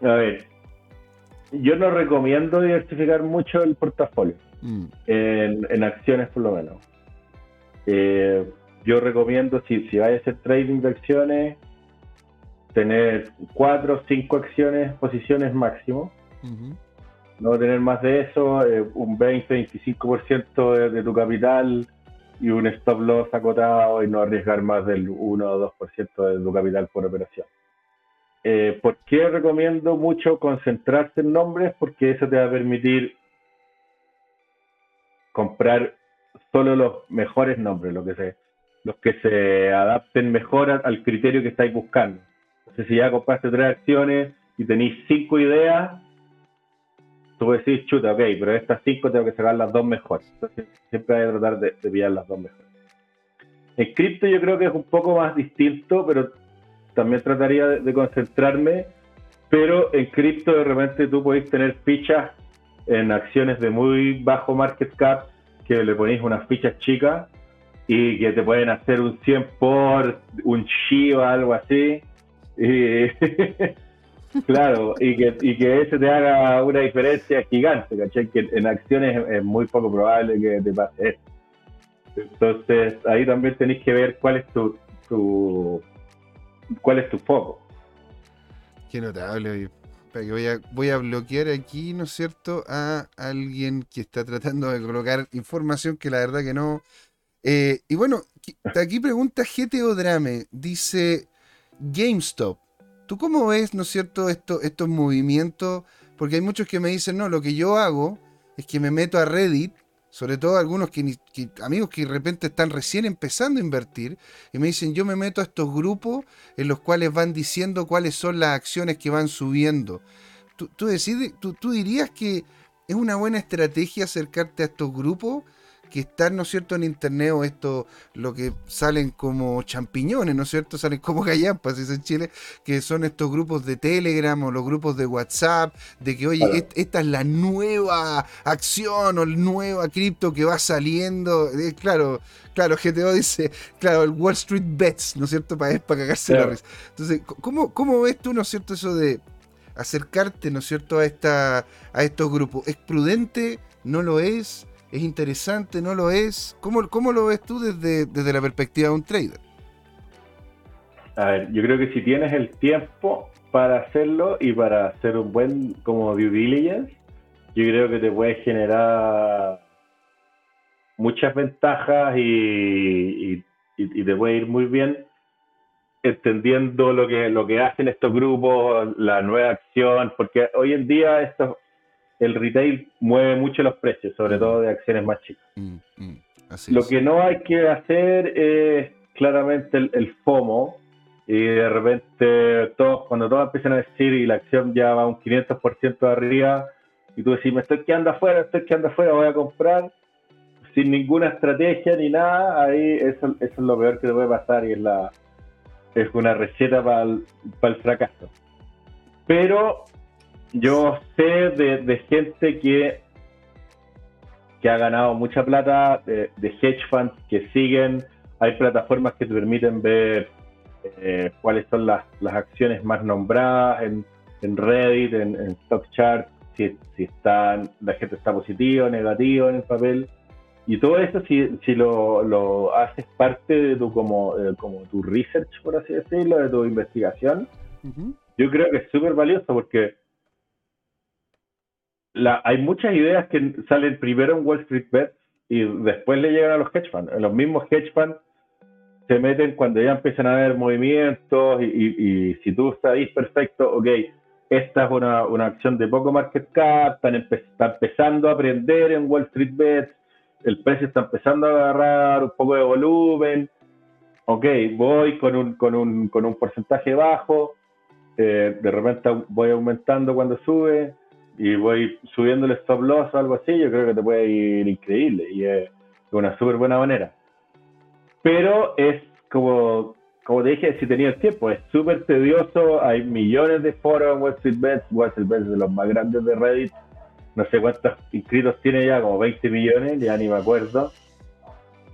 Speaker 2: A ver, yo no recomiendo diversificar mucho el portafolio, mm. en, acciones por lo menos. Eh, yo recomiendo, si, si vais a hacer trading de acciones, tener cuatro o cinco acciones, posiciones máximo. No tener más de eso, eh, un 20-25% de, de tu capital y un stop loss acotado y no arriesgar más del 1 o 2% de tu capital por operación. Eh, ¿Por qué recomiendo mucho concentrarse en nombres? Porque eso te va a permitir comprar solo los mejores nombres, lo que se, los que se adapten mejor al criterio que estáis buscando. Entonces, si ya compraste tres acciones y tenéis cinco ideas, tú decís, chuta, ok, pero de estas cinco tengo que sacar las dos mejores. Entonces, siempre hay que tratar de, pillar las dos mejores. En cripto yo creo que es un poco más distinto, pero también trataría de, concentrarme. Pero en cripto de repente tú podéis tener fichas en acciones de muy bajo market cap, que le ponéis unas fichas chicas y que te pueden hacer un 100 por, un Shiba, algo así. Y, claro, y que, y que ese te haga una diferencia gigante, ¿cachai? Que en acciones es, muy poco probable que te pase eso. Entonces, ahí también tenéis que ver cuál es tu, tu cuál es tu foco.
Speaker 1: Qué notable, Voy a, voy a bloquear aquí, ¿no es cierto?, a alguien que está tratando de colocar información que la verdad que no. Eh, y bueno, aquí pregunta GTO Drame, dice GameStop. ¿Tú cómo ves, no es cierto, esto, estos movimientos? Porque hay muchos que me dicen, no, lo que yo hago es que me meto a Reddit, sobre todo algunos que, amigos que de repente están recién empezando a invertir, y me dicen, yo me meto a estos grupos en los cuales van diciendo cuáles son las acciones que van subiendo. ¿Tú, tú, decides, tú, tú dirías que es una buena estrategia acercarte a estos grupos que están, ¿no es cierto?, en internet o esto, lo que salen como champiñones, ¿no es cierto?, salen como gallampas, es en Chile, que son estos grupos de Telegram o los grupos de WhatsApp, de que, oye, esta es la nueva acción o la nueva cripto que va saliendo. Eh, claro, claro, GTO dice, claro, el Wall Street Bets, ¿no es cierto?, para, para cagarse la risa. Entonces, ¿cómo, ¿cómo ves tú, ¿no es cierto?, eso de acercarte, ¿no es cierto?, a, esta, a estos grupos. ¿Es prudente? ¿No lo es? ¿Es interesante? ¿No lo es? ¿Cómo, cómo lo ves tú desde, desde la perspectiva de un trader?
Speaker 2: A ver, yo creo que si tienes el tiempo para hacerlo y para hacer un buen como due diligence, yo creo que te puede generar muchas ventajas y, y, te puede ir muy bien entendiendo lo que, lo que hacen estos grupos, la nueva acción, porque hoy en día estos, el retail mueve mucho los precios, sobre mm. todo de acciones más chicas. Mm, mm. Lo que no hay que hacer es claramente el, FOMO, y de repente todos, cuando todos empiezan a decir y la acción ya va un 500% arriba, y tú decís, me estoy quedando afuera, estoy quedando afuera, voy a comprar, sin ninguna estrategia ni nada, ahí eso, eso es lo peor que te puede pasar y es, la, es una receta para el fracaso. Pero yo sé de, gente que, que ha ganado mucha plata, de, hedge funds que siguen. Hay plataformas que te permiten ver eh, cuáles son las, acciones más nombradas en, Reddit, en, StockChart, si, si están, la gente está positiva o negativa en el papel. Y todo eso, si, si lo, haces parte de tu, como, eh, como tu research, por así decirlo, de tu investigación, yo creo que es súper valioso porque hay muchas ideas que salen primero en Wall Street Bets y después le llegan a los hedge funds. Los mismos hedge funds se meten cuando ya empiezan a haber movimientos y, si tú sabes perfecto, ok, esta es una, acción de poco market cap, está empezando a aprender en Wall Street Bets, el precio está empezando a agarrar un poco de volumen, ok, voy con un, con un, con un porcentaje bajo, eh, de repente voy aumentando cuando sube, y voy subiendo el stop loss o algo así, yo creo que te puede ir increíble y es una súper buena manera. Pero es como, como te dije, si tenía el tiempo, es súper tedioso, hay millones de foros en Wall Street Bets, Wall Street Bets de los más grandes de Reddit, no sé cuántos inscritos tiene ya, como 20 millones, ya ni me acuerdo.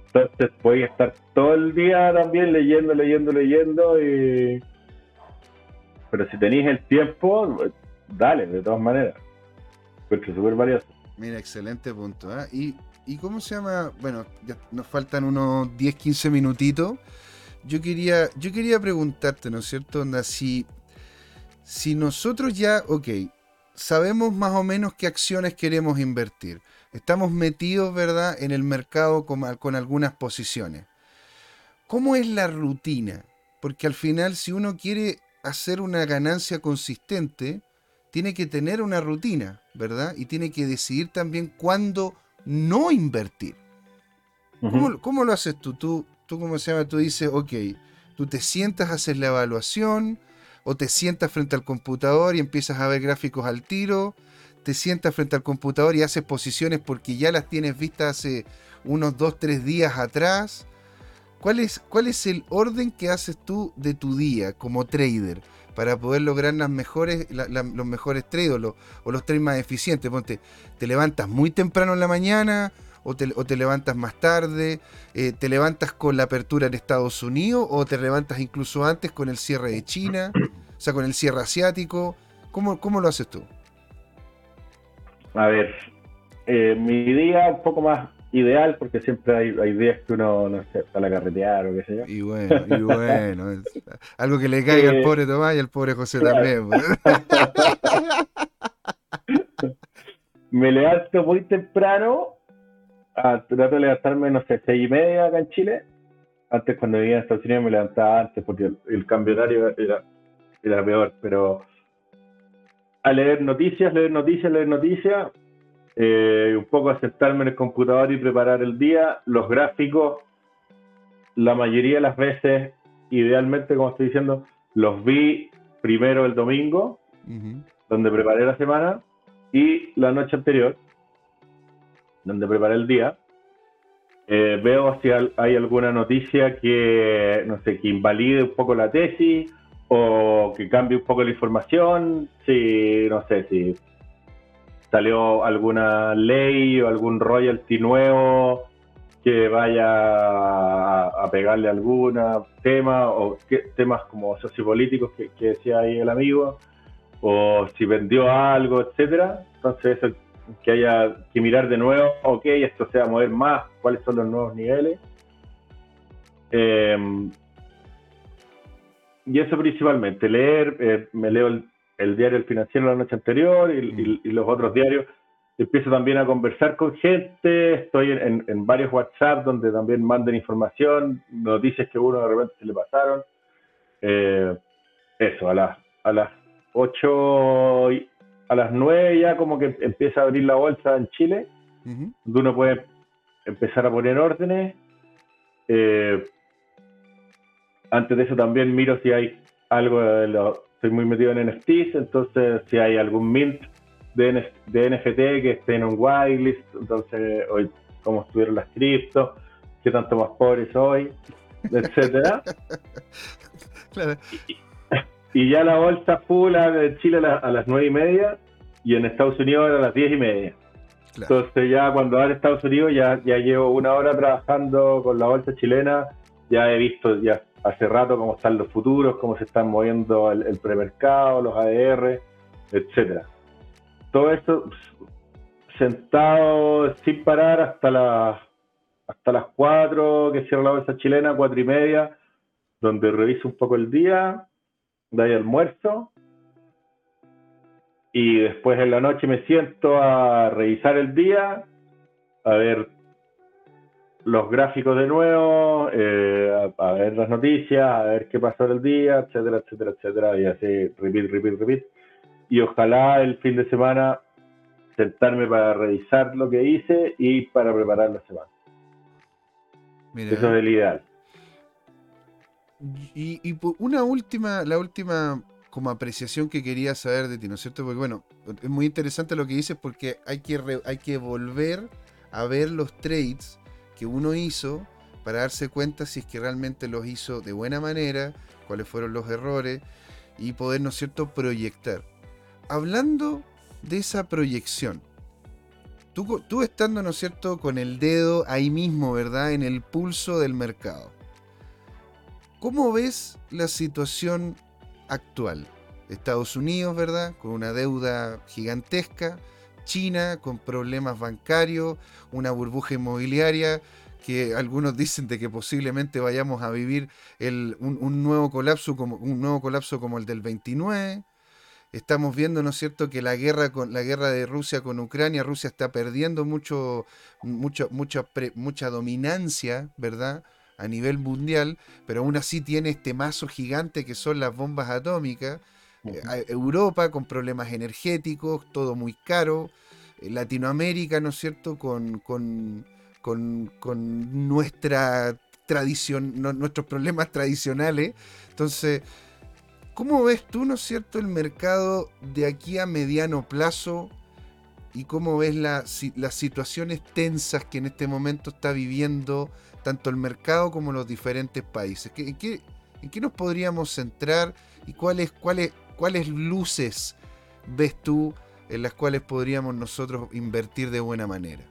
Speaker 2: Entonces voy a estar todo el día también leyendo, leyendo, leyendo y... Pero si tenéis el tiempo, dale, de todas maneras súper
Speaker 1: Mira, excelente punto. ¿ah? ¿Y, ¿Y cómo se llama? Bueno, ya nos faltan unos 10, 15 minutitos. Yo quería, yo quería preguntarte, ¿no es cierto? Onda, si, si nosotros ya, ok, sabemos más o menos qué acciones queremos invertir. Estamos metidos, ¿verdad?, en el mercado con, con algunas posiciones. ¿Cómo es la rutina? Porque al final, si uno quiere hacer una ganancia consistente, tiene que tener una rutina, ¿verdad? Y tiene que decidir también cuándo no invertir. ¿Cómo, lo haces tú? tú? Tú, ¿cómo se llama? Tú dices, ok, tú te sientas a hacer la evaluación, o te sientas frente al computador y empiezas a ver gráficos al tiro, te sientas frente al computador y haces posiciones porque ya las tienes vistas hace unos 2, 3 días atrás. ¿Cuál es, ¿Cuál es el orden que haces tú de tu día como trader? Para poder lograr las mejores, los mejores trades o los, o trades más eficientes. Ponte, te levantas muy temprano en la mañana o te, levantas más tarde? Eh, ¿Te levantas con la apertura en Estados Unidos o te levantas incluso antes con el cierre de China? O sea, con el cierre asiático. ¿Cómo, cómo lo haces tú?
Speaker 2: A ver, eh, mi día un poco más ideal porque siempre hay, hay días que uno, no sé, sale a carretear o qué sé yo.
Speaker 1: Y bueno, y bueno. algo que le caiga al eh, pobre Tomás y al pobre José también. Pues.
Speaker 2: Me levanto muy temprano, a, trato de levantarme, no sé, seis y media acá en Chile. Antes cuando vivía en Estados Unidos me levantaba antes porque el, el cambio horario era, era peor, pero a leer noticias, leer noticias, leer noticias, eh, un poco a sentarme en el computador y preparar el día. Los gráficos, la mayoría de las veces, idealmente, como estoy diciendo, los vi primero el domingo, donde preparé la semana, y la noche anterior, donde preparé el día. Eh, veo si hay alguna noticia que, no sé, que invalide un poco la tesis o que cambie un poco la información, si, no sé, si salió alguna ley o algún royalty nuevo que vaya a, pegarle algún tema o temas como sociopolíticos que, decía ahí el amigo o si vendió algo, etcétera. Entonces eso que haya que mirar de nuevo, ok, esto se va a mover más, cuáles son los nuevos niveles. Em, y eso principalmente, leer, eh, me leo el, el diario El Financiero la noche anterior y, los otros diarios. Empiezo también a conversar con gente, estoy en, varios WhatsApp donde también mandan información, noticias que uno de repente se le pasaron. Eh, eso, a las, a las 8, a las 9 ya como que empieza a abrir la bolsa en Chile, donde uno puede empezar a poner órdenes. Eh, antes de eso también miro si hay algo de lo, estoy muy metido en NFTs, entonces si hay algún mint de, NFT que esté en un whitelist, entonces hoy cómo estuvieron las criptos, qué tanto más pobre soy, etcétera. y, ya la bolsa full de Chile a, las nueve y media y en Estados Unidos a las diez y media. Entonces ya cuando va a Estados Unidos ya, ya llevo una hora trabajando con la bolsa chilena, ya he visto, ya hace rato cómo están los futuros, cómo se están moviendo el, premercado, los ADR, etcétera. Todo esto sentado sin parar hasta las hasta las 4 que cierra la bolsa chilena, cuatro y media, donde reviso un poco el día, ahí almuerzo, y después en la noche me siento a revisar el día, a ver los gráficos de nuevo, eh, a, ver las noticias, a ver qué pasó el día, etcétera, etcétera, etcétera, y así, repeat, repeat, repeat. Y ojalá el fin de semana sentarme para revisar lo que hice y para preparar la semana. Eso es el ideal.
Speaker 1: Y, y, una última, la última como apreciación que quería saber de ti, ¿no es cierto? Porque bueno, es muy interesante lo que dices porque hay que, hay que volver a ver los trades uno hizo para darse cuenta si es que realmente los hizo de buena manera, cuáles fueron los errores y poder, ¿no es cierto?, proyectar. Hablando de esa proyección, tú, tú estando, ¿no cierto?, con el dedo ahí mismo, ¿verdad?, en el pulso del mercado. ¿Cómo ves la situación actual? Estados Unidos, ¿verdad?, con una deuda gigantesca, China con problemas bancarios, una burbuja inmobiliaria que algunos dicen de que posiblemente vayamos a vivir un, nuevo colapso como, un nuevo colapso como el del 29. Estamos viendo, ¿no es cierto?, que la guerra, con, la guerra de Rusia con Ucrania, Rusia está perdiendo mucho, mucho, mucha, mucha dominancia, ¿verdad?, a nivel mundial, pero aún así tiene este mazo gigante que son las bombas atómicas Europa con problemas energéticos, todo muy caro. Eh, Latinoamérica, ¿no es cierto?, con, con, nuestra tradición, nuestros problemas tradicionales. Entonces, ¿cómo ves tú, ¿no es cierto?, el mercado de aquí a mediano plazo y cómo ves las situaciones tensas que en este momento está viviendo tanto el mercado como los diferentes países. ¿En qué, en qué nos podríamos centrar y cuáles, cuáles, ¿Cuáles luces ves tú en las cuales podríamos nosotros invertir de buena manera?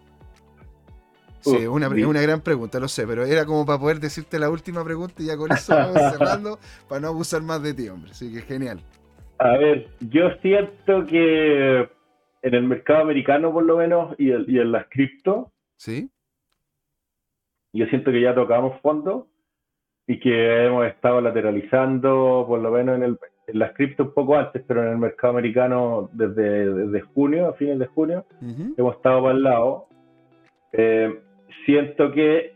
Speaker 1: Sí, es una, una gran pregunta, lo sé, pero era como para poder decirte la última pregunta y ya con eso vamos cerrando para no abusar más de ti, hombre. Así que genial.
Speaker 2: A ver, yo siento que en el mercado americano, por lo menos, y, y en las cripto,
Speaker 1: ¿Sí?
Speaker 2: yo siento que ya tocamos fondo y que hemos estado lateralizando, por lo menos en, el, las cripto un poco antes, pero en el mercado americano desde, desde junio, a fines de junio, hemos estado para el lado. Eh, siento que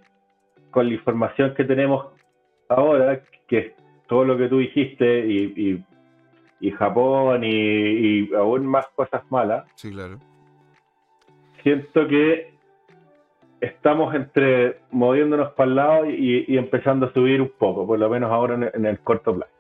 Speaker 2: con la información que tenemos ahora, que es todo lo que tú dijiste y, y, Japón y, aún más cosas malas,
Speaker 1: sí, claro.
Speaker 2: siento que estamos entre moviéndonos para el lado y, empezando a subir un poco, por lo menos ahora en, el corto plazo.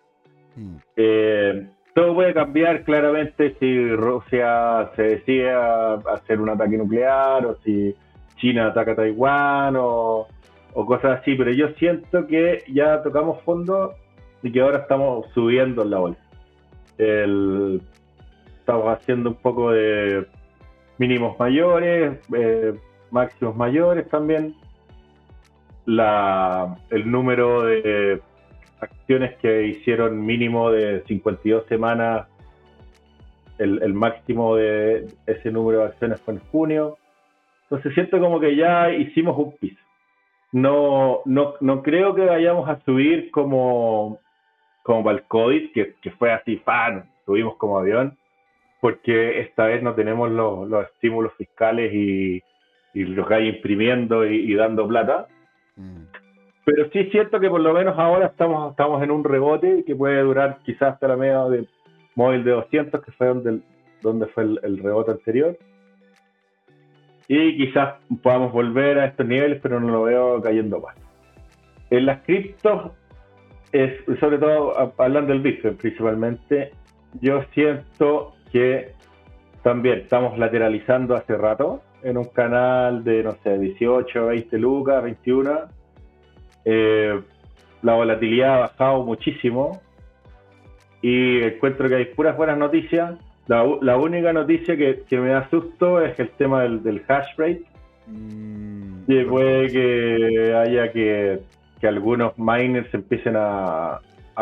Speaker 2: Eh, todo puede cambiar claramente si Rusia se decide hacer un ataque nuclear o si China ataca a Taiwán o, cosas así, pero yo siento que ya tocamos fondo y que ahora estamos subiendo en la bolsa. estamos haciendo un poco de mínimos mayores, eh, máximos mayores también. El número de acciones que hicieron mínimo de 52 semanas, el, máximo de ese número de acciones fue en junio. Entonces siento como que ya hicimos un piso. No, no, no creo que vayamos a subir como, como para el COVID, que, que fue así, fan, subimos como avión, porque esta vez no tenemos los, los estímulos fiscales y, y los hay imprimiendo y, dando plata. Mm. Pero sí siento que por lo menos ahora estamos, estamos en un rebote que puede durar quizás hasta la media de móvil de 200, que fue donde, donde fue el rebote anterior y quizás podamos volver a estos niveles, pero no lo veo cayendo más. En las criptos, es, sobre todo hablando del Bitcoin principalmente, yo siento que también estamos lateralizando hace rato en un canal de, no sé, 18, 20 lucas, 21. Eh, la volatilidad ha bajado muchísimo y encuentro que hay puras buenas noticias la, única noticia que, me da susto es el tema del, hash rate. Mm, y puede que haya que, algunos miners empiecen a,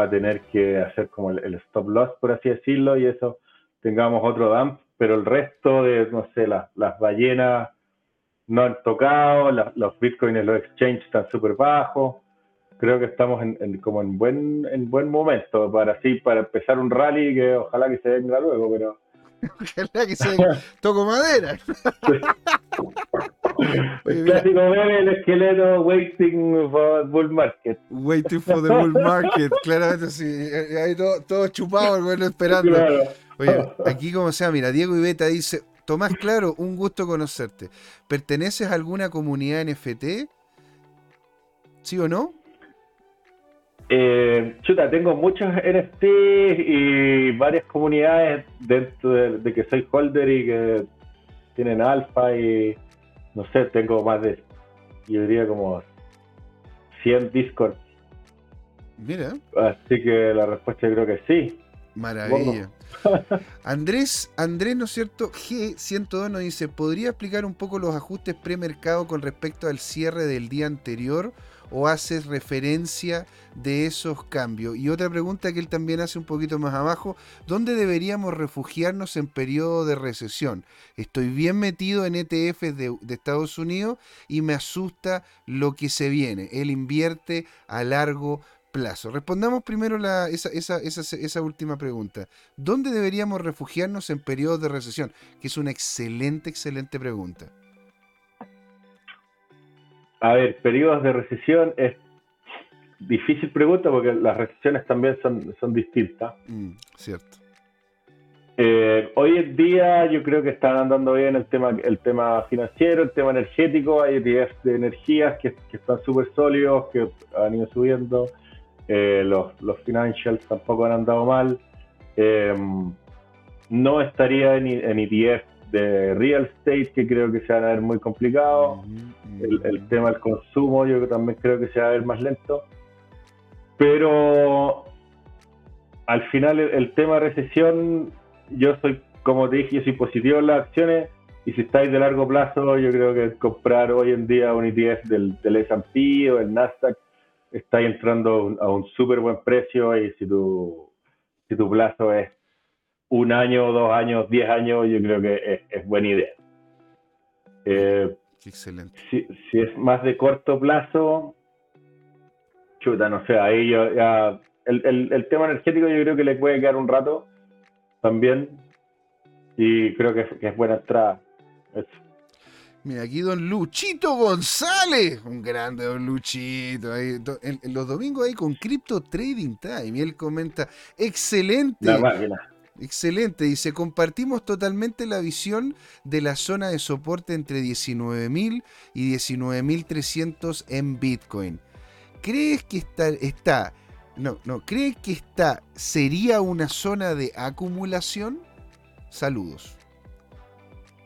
Speaker 2: tener que hacer como el, stop loss, por así decirlo, y eso tengamos otro dump, pero el resto de, no sé, las ballenas no han tocado, los bitcoins en los exchanges están súper bajos. Creo que estamos en, como en buen en buen momento para así para empezar un rally que ojalá que se venga luego, pero
Speaker 1: ojalá que se toco madera.
Speaker 2: el clásico meme el esqueleto waiting for bull market.
Speaker 1: Waiting for the bull market, claramente sí. Ahí todo, todo chupado, el bueno esperando. Oye, aquí como sea, mira, Diego Ibeta dice, Tomás Claro, un gusto conocerte. ¿Perteneces a alguna comunidad NFT? ¿Sí o no?
Speaker 2: Eh, chuta, tengo muchos NFT y varias comunidades dentro de, que soy holder y que tienen alfa y no sé, tengo más de, yo diría como 100 Discord.
Speaker 1: Mira.
Speaker 2: Así que la respuesta creo que sí.
Speaker 1: Maravilla. Andrés, Andrés, ¿no es cierto? G102 nos dice, ¿podría explicar un poco los ajustes premercado con respecto al cierre del día anterior? o haces referencia de esos cambios? Y otra pregunta que él también hace un poquito más abajo, ¿dónde deberíamos refugiarnos en periodo de recesión? Estoy bien metido en ETFs de, Estados Unidos y me asusta lo que se viene. Él invierte a largo plazo. Respondamos primero la, esa, esa, esa, esa, última pregunta. ¿Dónde deberíamos refugiarnos en periodos de recesión? Que es una excelente, excelente pregunta.
Speaker 2: A ver, periodos de recesión es difícil pregunta porque las recesiones también son, son distintas.
Speaker 1: Mm, cierto.
Speaker 2: Eh, hoy en día yo creo que están andando bien el tema, el tema financiero, el tema energético, hay ETFs de energías que, están súper sólidos, que han ido subiendo, eh, los, los financials tampoco han andado mal. Eh, no estaría en, en ETF de real estate que creo que se van a ver muy complicado. el, tema del consumo yo también creo que se va a ver más lento. Pero al final el, tema de recesión, yo soy, como te dije, yo soy positivo en las acciones, Y si estáis de largo plazo, yo creo que comprar hoy en día un ETF del, del S&P o el Nasdaq, estáis entrando a un súper buen precio y si tu, si tu plazo es un año, dos años, diez años, yo creo que es, buena idea.
Speaker 1: Eh, Excelente.
Speaker 2: Si, si, es más de corto plazo, chuta, no sé, ahí ya, el, el, tema energético yo creo que le puede quedar un rato también y creo que, que es buena entrada.
Speaker 1: Mira, aquí don Luchito González, un grande don Luchito. Ahí, en, los domingos ahí con Crypto Trading Time. Y él comenta, excelente. Excelente, dice, compartimos totalmente la visión de la zona de soporte entre 19.000 y 19.300 en Bitcoin. ¿Crees que está, está, no, no, crees que está, sería una zona de acumulación? Saludos.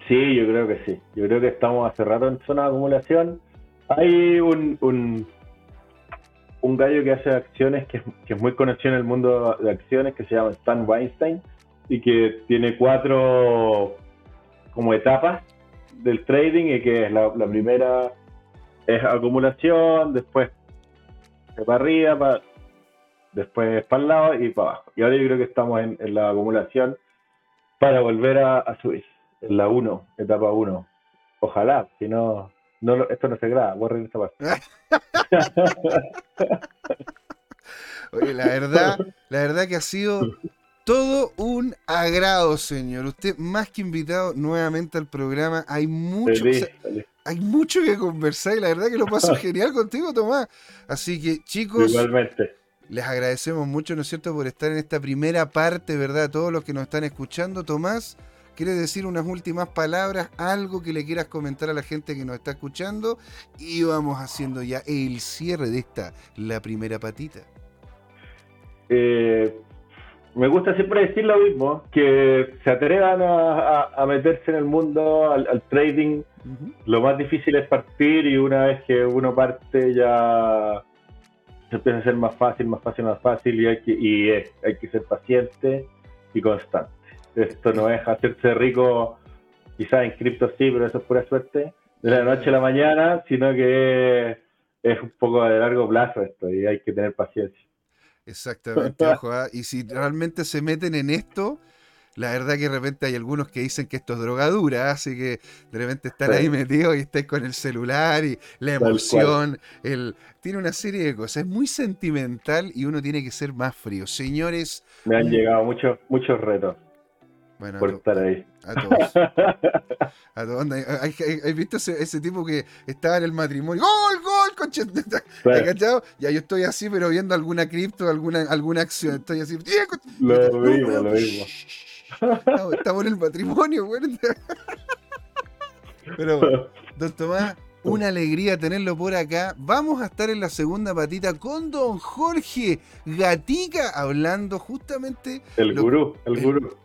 Speaker 2: Sí, yo creo que sí. Yo creo que estamos hace rato en zona de acumulación. Hay un, un, un gallo que hace acciones que, es muy conocido en el mundo de acciones que se llama Stan Weinstein y que tiene cuatro como etapas del trading y que es la, primera es acumulación, después para arriba, después para el lado y para abajo. Y ahora yo creo que estamos en, la acumulación para volver a subir en la 1, etapa 1. Ojalá, si no, no esto no se graba, borren esta parte.
Speaker 1: Oye, la verdad, la verdad que ha sido todo un agrado, señor. Usted más que invitado nuevamente al programa. Hay mucho, hay mucho que conversar y la verdad que lo paso genial contigo, Tomás. Así que, chicos,
Speaker 2: Igualmente.
Speaker 1: les agradecemos mucho, ¿no es cierto?, por estar en esta primera parte, ¿verdad? Todos los que nos están escuchando, Tomás. ¿Quieres decir unas últimas palabras? Algo que le quieras comentar a la gente que nos está escuchando. Y vamos haciendo ya el cierre de esta, la primera patita.
Speaker 2: Eh, me gusta siempre decir lo mismo, que se atrevan a, meterse en el mundo, al, trading. Lo más difícil es partir y una vez que uno parte ya se empieza a ser más fácil, más fácil, más fácil y hay que, y hay que ser paciente y constante. Esto no es hacerse rico, quizás en cripto sí, pero eso es pura suerte, de la noche a la mañana, sino que es un poco de largo plazo esto y hay que tener paciencia.
Speaker 1: Exactamente, ojo, ¿ah? y si realmente se meten en esto, la verdad que de repente hay algunos que dicen que esto es drogadura, así que de repente están ahí metidos y estáis con el celular y la emoción, el tiene una serie de cosas, es muy sentimental y uno tiene que ser más frío. Señores,
Speaker 2: me han llegado muchos muchos retos. Bueno, por estar ahí. A todos.
Speaker 1: a todos. ¿Has visto ese, tipo que estaba en el matrimonio? ¡Gol, gol! Conche! cachado? Ya yo estoy así, pero viendo alguna cripto, alguna, alguna acción. Estoy así.
Speaker 2: Lo mismo, lo mismo.
Speaker 1: Estamos en el matrimonio, güey. Pero, don Tomás, una alegría tenerlo por acá. Vamos a estar en la segunda patita con don Jorge Gatica hablando justamente.
Speaker 2: El gurú, el gurú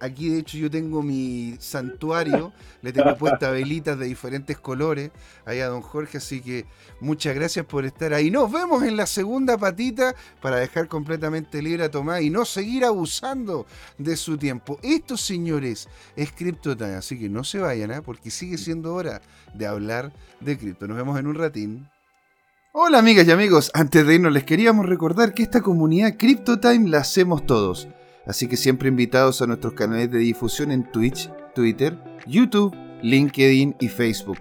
Speaker 1: aquí de hecho yo tengo mi santuario, le tengo puesta velitas de diferentes colores ahí a don Jorge, así que muchas gracias por estar ahí. Nos vemos en la segunda patita para dejar completamente libre a Tomás y no seguir abusando de su tiempo. Esto, señores, es CryptoTime, así que no se vayan, ¿eh? porque sigue siendo hora de hablar de cripto. Nos vemos en un ratín. Hola amigas y amigos, antes de irnos les queríamos recordar que esta comunidad CryptoTime la hacemos todos. Así que siempre invitados a nuestros canales de difusión en Twitch, Twitter, YouTube, LinkedIn y Facebook.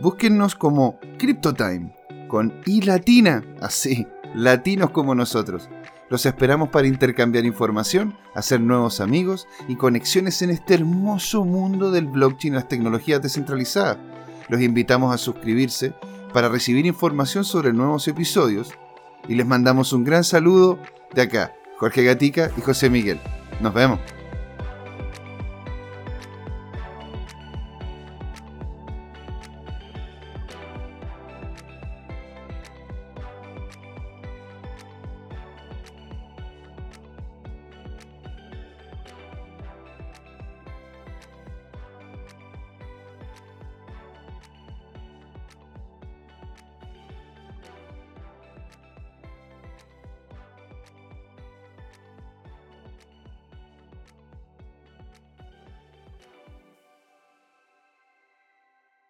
Speaker 1: Búsquennos como CryptoTime, con I latina, así, latinos como nosotros. Los esperamos para intercambiar información, hacer nuevos amigos y conexiones en este hermoso mundo del blockchain y las tecnologías descentralizadas. Los invitamos a suscribirse para recibir información sobre nuevos episodios y les mandamos un gran saludo de acá, Jorge Gatica y José Miguel. Nos vemos.